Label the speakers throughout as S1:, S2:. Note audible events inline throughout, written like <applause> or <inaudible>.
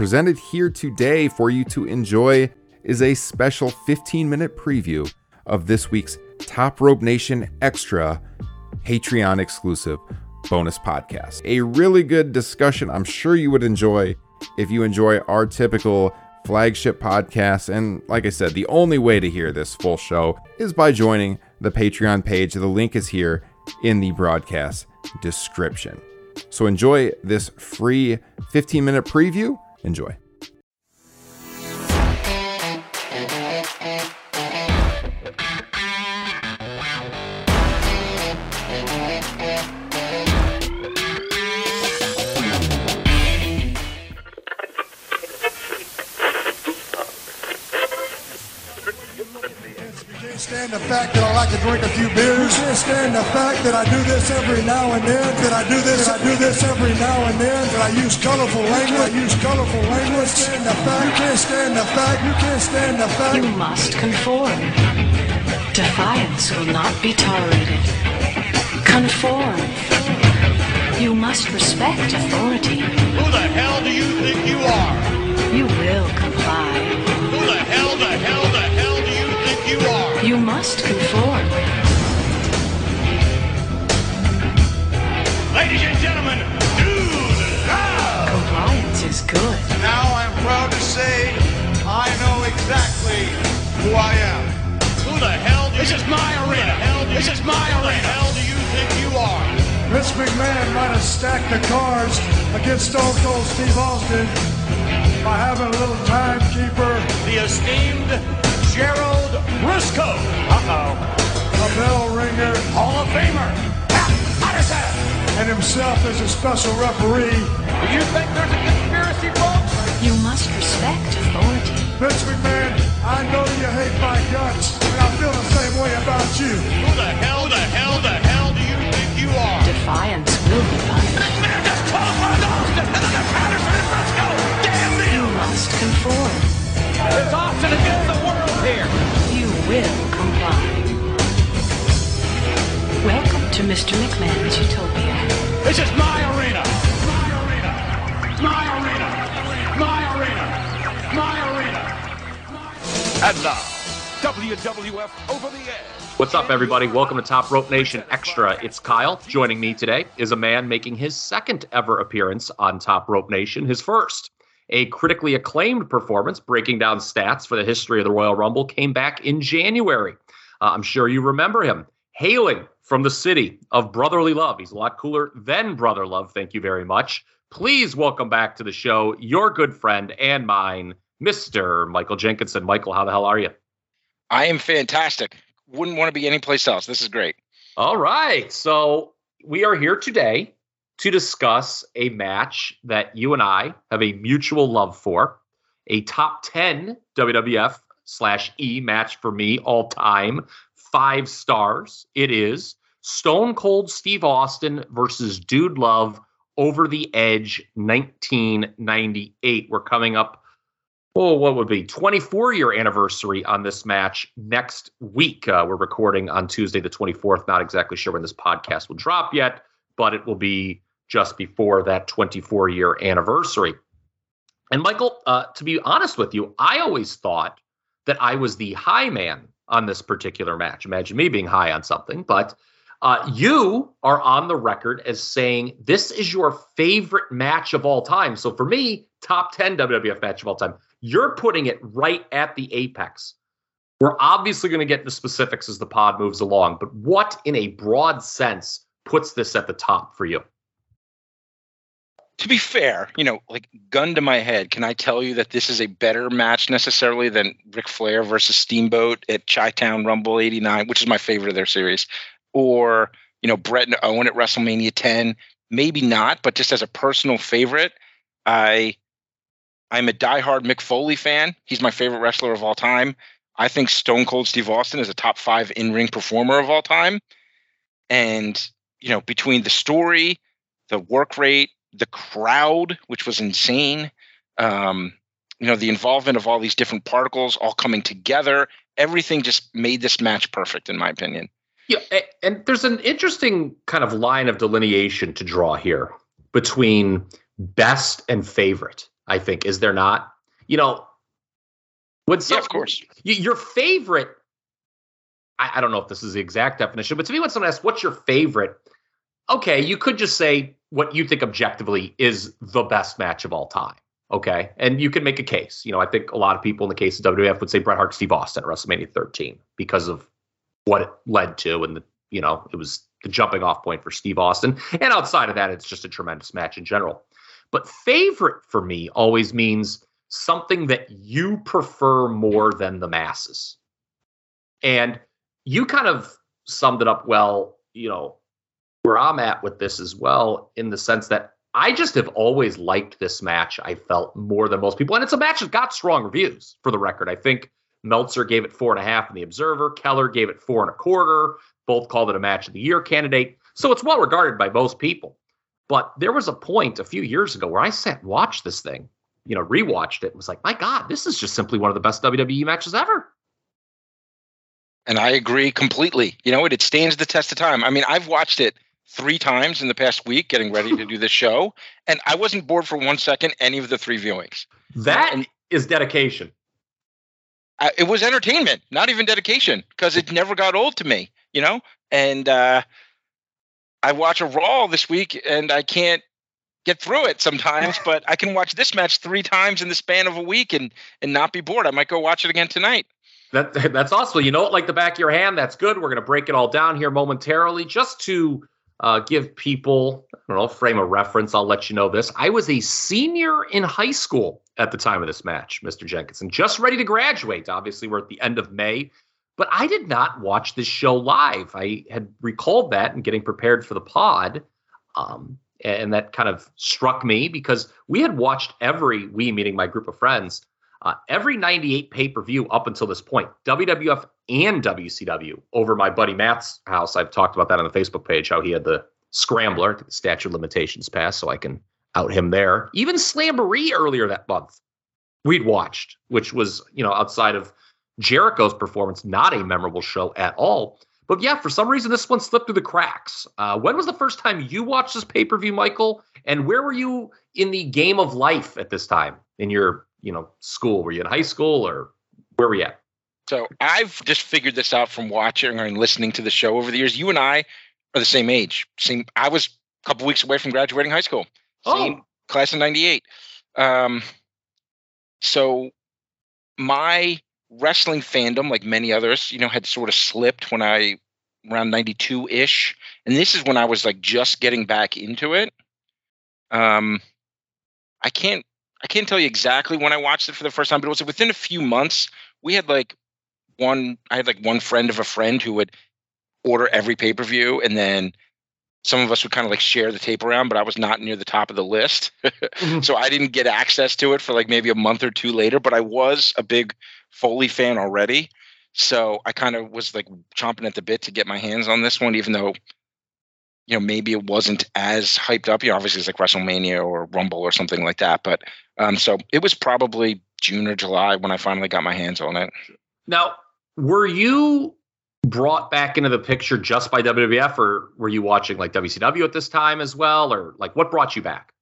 S1: presented here today for you to enjoy is a special 15 minute preview of this week's Top Rope Nation Extra Patreon exclusive bonus podcast. A really good discussion I'm sure you would enjoy if you enjoy our typical flagship podcast. And like I said, the only way to hear this full show is by joining the Patreon page. The link is here in the broadcast description. So enjoy this free 15 minute preview. Enjoy.
S2: stand the fact that I like to drink a few beers. Stand the fact that I do this every now and then. That I do this, I do this every use colorful language. I use colorful language. Stand the fact. You can't stand the fact. You can't stand the fact.
S3: You must conform. Defiance will not be tolerated. Conform. You must respect authority.
S4: Who the hell do you think you are?
S3: You will comply.
S4: Who the hell, the hell, the hell do you think you are?
S3: You must conform.
S4: Ladies and gentlemen, This is my arena. Who the hell do you think you are?
S2: Vince McMahon might have stacked the cards against Stone Cold Steve Austin by having a little timekeeper,
S4: The esteemed Gerald Brisco. Uh-oh.
S2: a bell ringer,
S4: Hall of Famer. How does that?
S2: and himself as a special referee.
S4: Do you think there's a conspiracy, folks?
S3: You must respect authority.
S2: Vince McMahon, I know you hate my guts, and I feel the same way about you.
S4: Who the hell, the hell, the hell do you think you are?
S3: Defiance will be punished.
S4: Man, just call one of those and then Patterson and Brisco. Damn
S3: You
S4: you!
S3: must conform.
S4: It's Austin against the world here.
S3: You will comply. Welcome to Mr. McMahon's Utopia.
S4: This is. My arena.
S5: And now, WWF Over the Edge.
S6: What's up, everybody? Welcome to Top Rope Nation Extra. It's Kyle. Joining me today is a man making his second ever appearance on Top Rope Nation, his first. A critically acclaimed performance breaking down stats for the history of the Royal Rumble came back in January. Uh, I'm sure you remember him. Hailing from the city of brotherly love. He's a lot cooler than brother love. Thank you very much. Please welcome back to the show your good friend and mine, Mr. Michael Jenkinson. Michael, how the hell are you?
S7: I am fantastic. Wouldn't want to be anyplace else. This is great.
S6: All right. So we are here today to discuss a match that you and I have a mutual love for, a top 10 WWF slash E match for me all time, five stars. It is Stone Cold Steve Austin versus Dude Love over the Edge 1998. We're coming up oh, what would be 24 year anniversary on this match next week. Uh, we're recording on Tuesday, the 24th. Not exactly sure when this podcast will drop yet, but it will be just before that 24 year anniversary. And Michael, uh, to be honest with you, I always thought that I was the high man on this particular match. Imagine me being high on something, but uh, you are on the record as saying this is your favorite match of all time. So for me, top 10 WWF match of all time. You're putting it right at the apex. We're obviously going to get the specifics as the pod moves along, but what in a broad sense puts this at the top for you?
S7: To be fair, you know, like gun to my head, can I tell you that this is a better match necessarily than Ric Flair versus Steamboat at Chi Town Rumble 89, which is my favorite of their series, or, you know, Bret and Owen at WrestleMania 10? Maybe not, but just as a personal favorite, I I'm a diehard Mick Foley fan. He's my favorite wrestler of all time. I think Stone Cold Steve Austin is a top five in ring performer of all time. And, you know, between the story, the work rate, the crowd, which was insane, um, you know, the involvement of all these different particles all coming together, everything just made this match perfect, in my opinion.
S6: Yeah, and there's an interesting kind of line of delineation to draw here between best and favorite. I think, is there not? You know, when
S7: Yeah, of course.
S6: your favorite, I, I don't know if this is the exact definition, but to me, when someone asks, what's your favorite? Okay, you could just say what you think objectively is the best match of all time. Okay. And you can make a case. You know, I think a lot of people in the case of WWF would say Bret Hart, Steve Austin at WrestleMania 13 because of what it led to. And, the, you know, it was the jumping off point for Steve Austin. And outside of that, it's just a tremendous match in general. But favorite for me always means something that you prefer more than the masses. And you kind of summed it up well, you know, where I'm at with this as well, in the sense that I just have always liked this match. I felt more than most people, and it's a match that got strong reviews. For the record, I think Meltzer gave it four and a half in the Observer. Keller gave it four and a quarter. Both called it a match of the year candidate. So it's well regarded by most people. But there was a point a few years ago where I sat watched this thing, you know, rewatched it, and was like, my God, this is just simply one of the best WWE matches ever.
S7: And I agree completely. You know, it, it stands the test of time. I mean, I've watched it three times in the past week getting ready to do this <laughs> show, and I wasn't bored for one second any of the three viewings.
S6: That
S7: And-
S6: is dedication.
S7: I, it was entertainment, not even dedication, because it never got old to me, you know. And uh, I watch a Raw this week, and I can't get through it sometimes, <laughs> but I can watch this match three times in the span of a week and and not be bored. I might go watch it again tonight.
S6: That <laughs> that's awesome. You know it like the back of your hand. That's good. We're gonna break it all down here momentarily, just to uh, give people I don't know frame of reference. I'll let you know this. I was a senior in high school at the time of this match, Mr. Jenkinson, just ready to graduate. Obviously, we're at the end of May, but I did not watch this show live. I had recalled that and getting prepared for the pod. Um, and that kind of struck me because we had watched every we meeting my group of friends uh, every 98 pay per view up until this point, WWF and WCW over my buddy Matt's house. I've talked about that on the Facebook page, how he had the scrambler, the statute of limitations pass, so I can out him there. Even Slamboree earlier that month, we'd watched, which was, you know, outside of Jericho's performance, not a memorable show at all. But yeah, for some reason, this one slipped through the cracks. Uh, when was the first time you watched this pay per view, Michael? And where were you in the game of life at this time in your, you know, school? Were you in high school or where were you at?
S7: So I've just figured this out from watching and listening to the show over the years. You and I are the same age. Same. I was a couple weeks away from graduating high school. Same
S6: Oh.
S7: class of '98. Um, so my wrestling fandom, like many others, you know, had sort of slipped when I around '92 ish, and this is when I was like just getting back into it. Um, I can't I can't tell you exactly when I watched it for the first time, but it was within a few months. We had like one I had like one friend of a friend who would order every pay per view, and then some of us would kind of like share the tape around, but I was not near the top of the list, <laughs> so I didn't get access to it for like maybe a month or two later. But I was a big Foley fan already, so I kind of was like chomping at the bit to get my hands on this one, even though you know maybe it wasn't as hyped up. You know, obviously it's like WrestleMania or Rumble or something like that, but um, so it was probably June or July when I finally got my hands on it.
S6: Now, were you brought back into the picture just by WWF, or were you watching like WCW at this time as well, or like what brought you back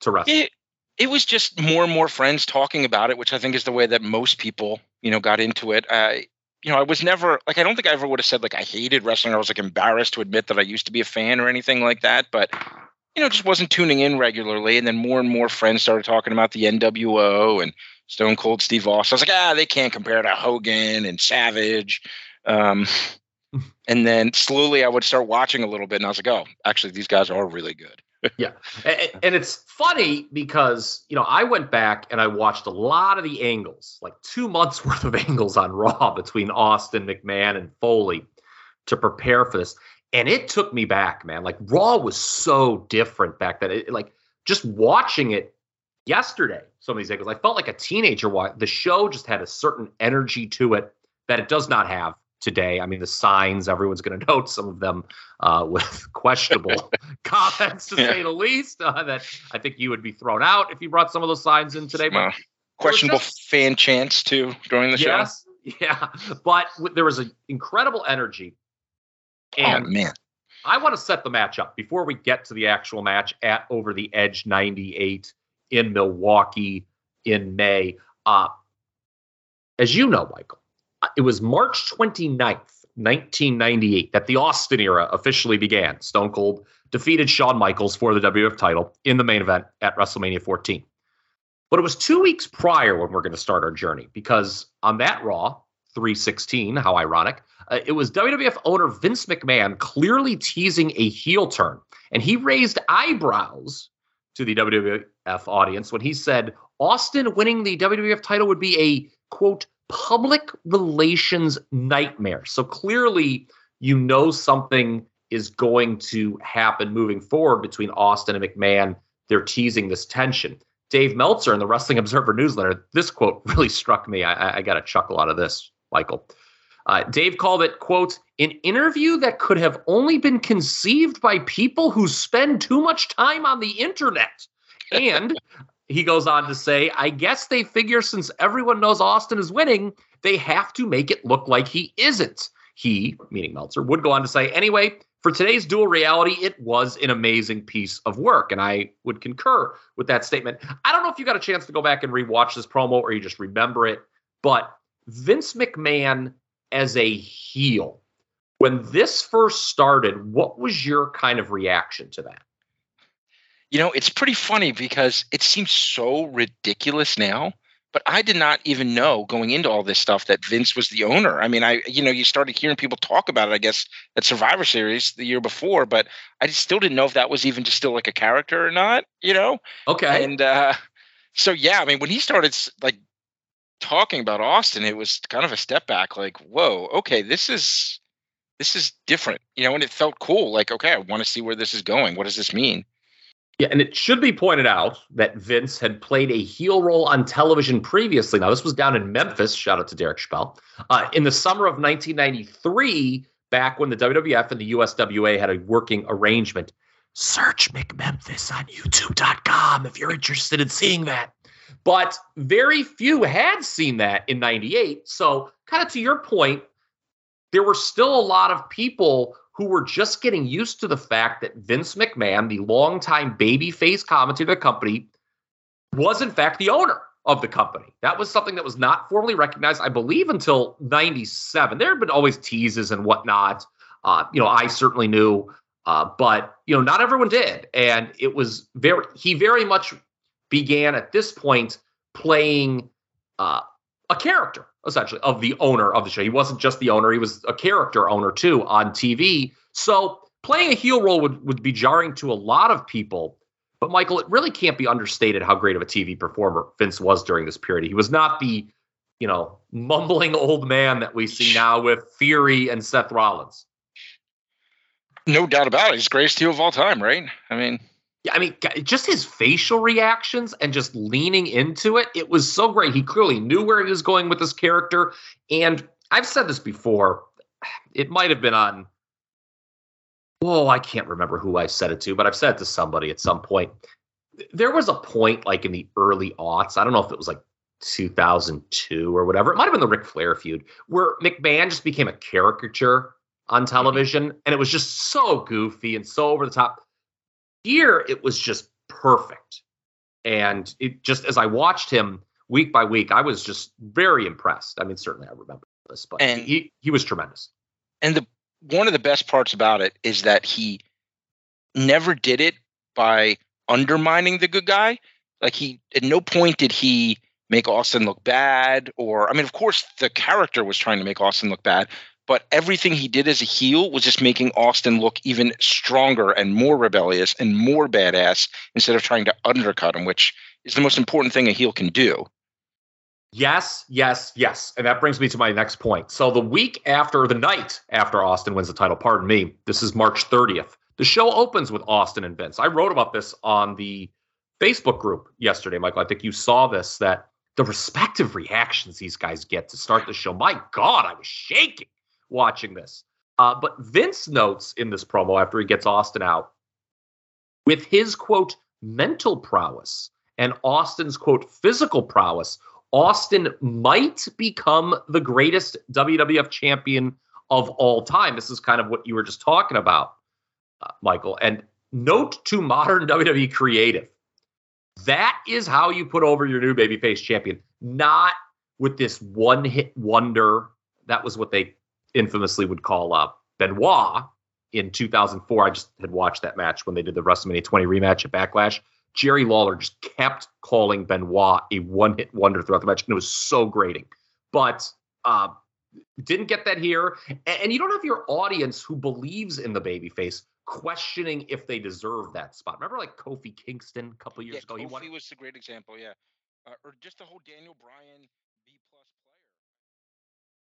S6: to wrestling?
S7: It it was just more and more friends talking about it, which I think is the way that most people, you know, got into it. I, you know, I was never like I don't think I ever would have said like I hated wrestling. I was like embarrassed to admit that I used to be a fan or anything like that, but you know, just wasn't tuning in regularly. And then more and more friends started talking about the NWO and Stone Cold Steve Austin. I was like, ah, they can't compare to Hogan and Savage. Um, <laughs> and then slowly I would start watching a little bit, and I was like, oh, actually, these guys are really good. <laughs>
S6: Yeah. And, and it's funny because, you know, I went back and I watched a lot of the angles, like two months <laughs> worth of angles on Raw between Austin, McMahon, and Foley to prepare for this. And it took me back, man. Like Raw was so different back then. It, like just watching it yesterday, some of these angles, I felt like a teenager. The show just had a certain energy to it that it does not have today. I mean, the signs, everyone's going <laughs> to note some of them uh, with <laughs> questionable <laughs> comments, to say the least. Uh, that I think you would be thrown out if you brought some of those signs in today. But
S7: Uh, questionable fan chants too during the show.
S6: yes, yeah, but w- there was an incredible energy. And
S7: oh man,
S6: I want to set the match up before we get to the actual match at Over the Edge 98 in Milwaukee in May. Uh, as you know, Michael, it was March 29th, 1998, that the Austin era officially began. Stone Cold defeated Shawn Michaels for the WWF title in the main event at WrestleMania 14. But it was two weeks prior when we're going to start our journey because on that Raw, 316, how ironic, uh, it was WWF owner Vince McMahon clearly teasing a heel turn. And he raised eyebrows to the WWF audience when he said Austin winning the WWF title would be a quote public relations nightmare. So clearly, you know something is going to happen moving forward between Austin and McMahon. They're teasing this tension. Dave Meltzer in the Wrestling Observer newsletter, this quote <laughs> really struck me. I, I got a chuckle out of this, Michael. Uh, Dave called it, quote, an interview that could have only been conceived by people who spend too much time on the internet. And <laughs> he goes on to say, I guess they figure since everyone knows Austin is winning, they have to make it look like he isn't. He, meaning Meltzer, would go on to say, anyway, for today's dual reality, it was an amazing piece of work. And I would concur with that statement. I don't know if you got a chance to go back and rewatch this promo or you just remember it, but Vince McMahon as a heel, when this first started, what was your kind of reaction to that?
S7: You know, it's pretty funny because it seems so ridiculous now but I did not even know going into all this stuff that Vince was the owner. I mean, I you know you started hearing people talk about it, I guess, at Survivor Series the year before, but I still didn't know if that was even just still like a character or not. You know?
S6: Okay.
S7: And uh, so yeah, I mean, when he started like talking about Austin, it was kind of a step back. Like, whoa, okay, this is this is different. You know, and it felt cool. Like, okay, I want to see where this is going. What does this mean?
S6: Yeah, and it should be pointed out that Vince had played a heel role on television previously. Now, this was down in Memphis. Shout out to Derek Chappelle. Uh, in the summer of 1993, back when the WWF and the USWA had a working arrangement. Search McMemphis on YouTube.com if you're interested in seeing that. But very few had seen that in 98. So, kind of to your point, there were still a lot of people who were just getting used to the fact that Vince McMahon, the longtime babyface commentator of the company, was in fact the owner of the company. That was something that was not formally recognized, I believe, until 97. There have been always teases and whatnot. Uh, you know, I certainly knew, uh, but you know, not everyone did. And it was very he very much began at this point playing uh, a character essentially of the owner of the show. He wasn't just the owner; he was a character owner too on TV. So playing a heel role would would be jarring to a lot of people. But Michael, it really can't be understated how great of a TV performer Vince was during this period. He was not the, you know, mumbling old man that we see now with Theory and Seth Rollins.
S7: No doubt about it. He's greatest heel of all time, right? I mean,
S6: I mean, just his facial reactions and just leaning into it, it was so great. He clearly knew where he was going with this character. And I've said this before. It might have been on, oh, I can't remember who I said it to, but I've said it to somebody at some point. There was a point like in the early aughts, I don't know if it was like 2002 or whatever, it might have been the Ric Flair feud, where McMahon just became a caricature on mm-hmm. television. And it was just so goofy and so over the top here, it was just perfect. And it just as I watched him week by week, I was just very impressed. I mean, certainly I remember this, but
S7: And-
S6: he he was tremendous.
S7: and the one of the best parts about it is that he never did it by undermining the good guy. Like he at no point did he make Austin look bad or I mean of course the character was trying to make Austin look bad, but everything he did as a heel was just making Austin look even stronger and more rebellious and more badass instead of trying to undercut him, which is the most important thing a heel can do.
S6: Yes, yes, yes. And that brings me to my next point. So the week after, the night after Austin wins the title, pardon me, this is March 30th. The show opens with Austin and Vince. I wrote about this on the Facebook group yesterday, Michael. I think you saw this that the respective reactions these guys get to start the show. My God, I was shaking watching this. Uh, but Vince notes in this promo after he gets Austin out with his quote mental prowess and Austin's quote physical prowess, Austin might become the greatest WWF champion of all time. This is kind of what you were just talking about, uh, Michael. And note to modern <laughs> WWE creative That is how you put over your new babyface champion, not with this one hit wonder. That was what they infamously would call up Benoit in 2004. I just had watched that match when they did the WrestleMania 20 rematch at Backlash. Jerry Lawler just kept calling Benoit a one hit wonder throughout the match, and it was so grating. But uh, didn't get that here. And, you don't have your audience who believes in the babyface questioning if they deserve that spot. Remember, like Kofi Kingston a couple years
S7: Yeah,
S6: ago, he
S7: Kofi
S6: won.
S7: was a great example. Yeah, uh, or just the whole Daniel Bryan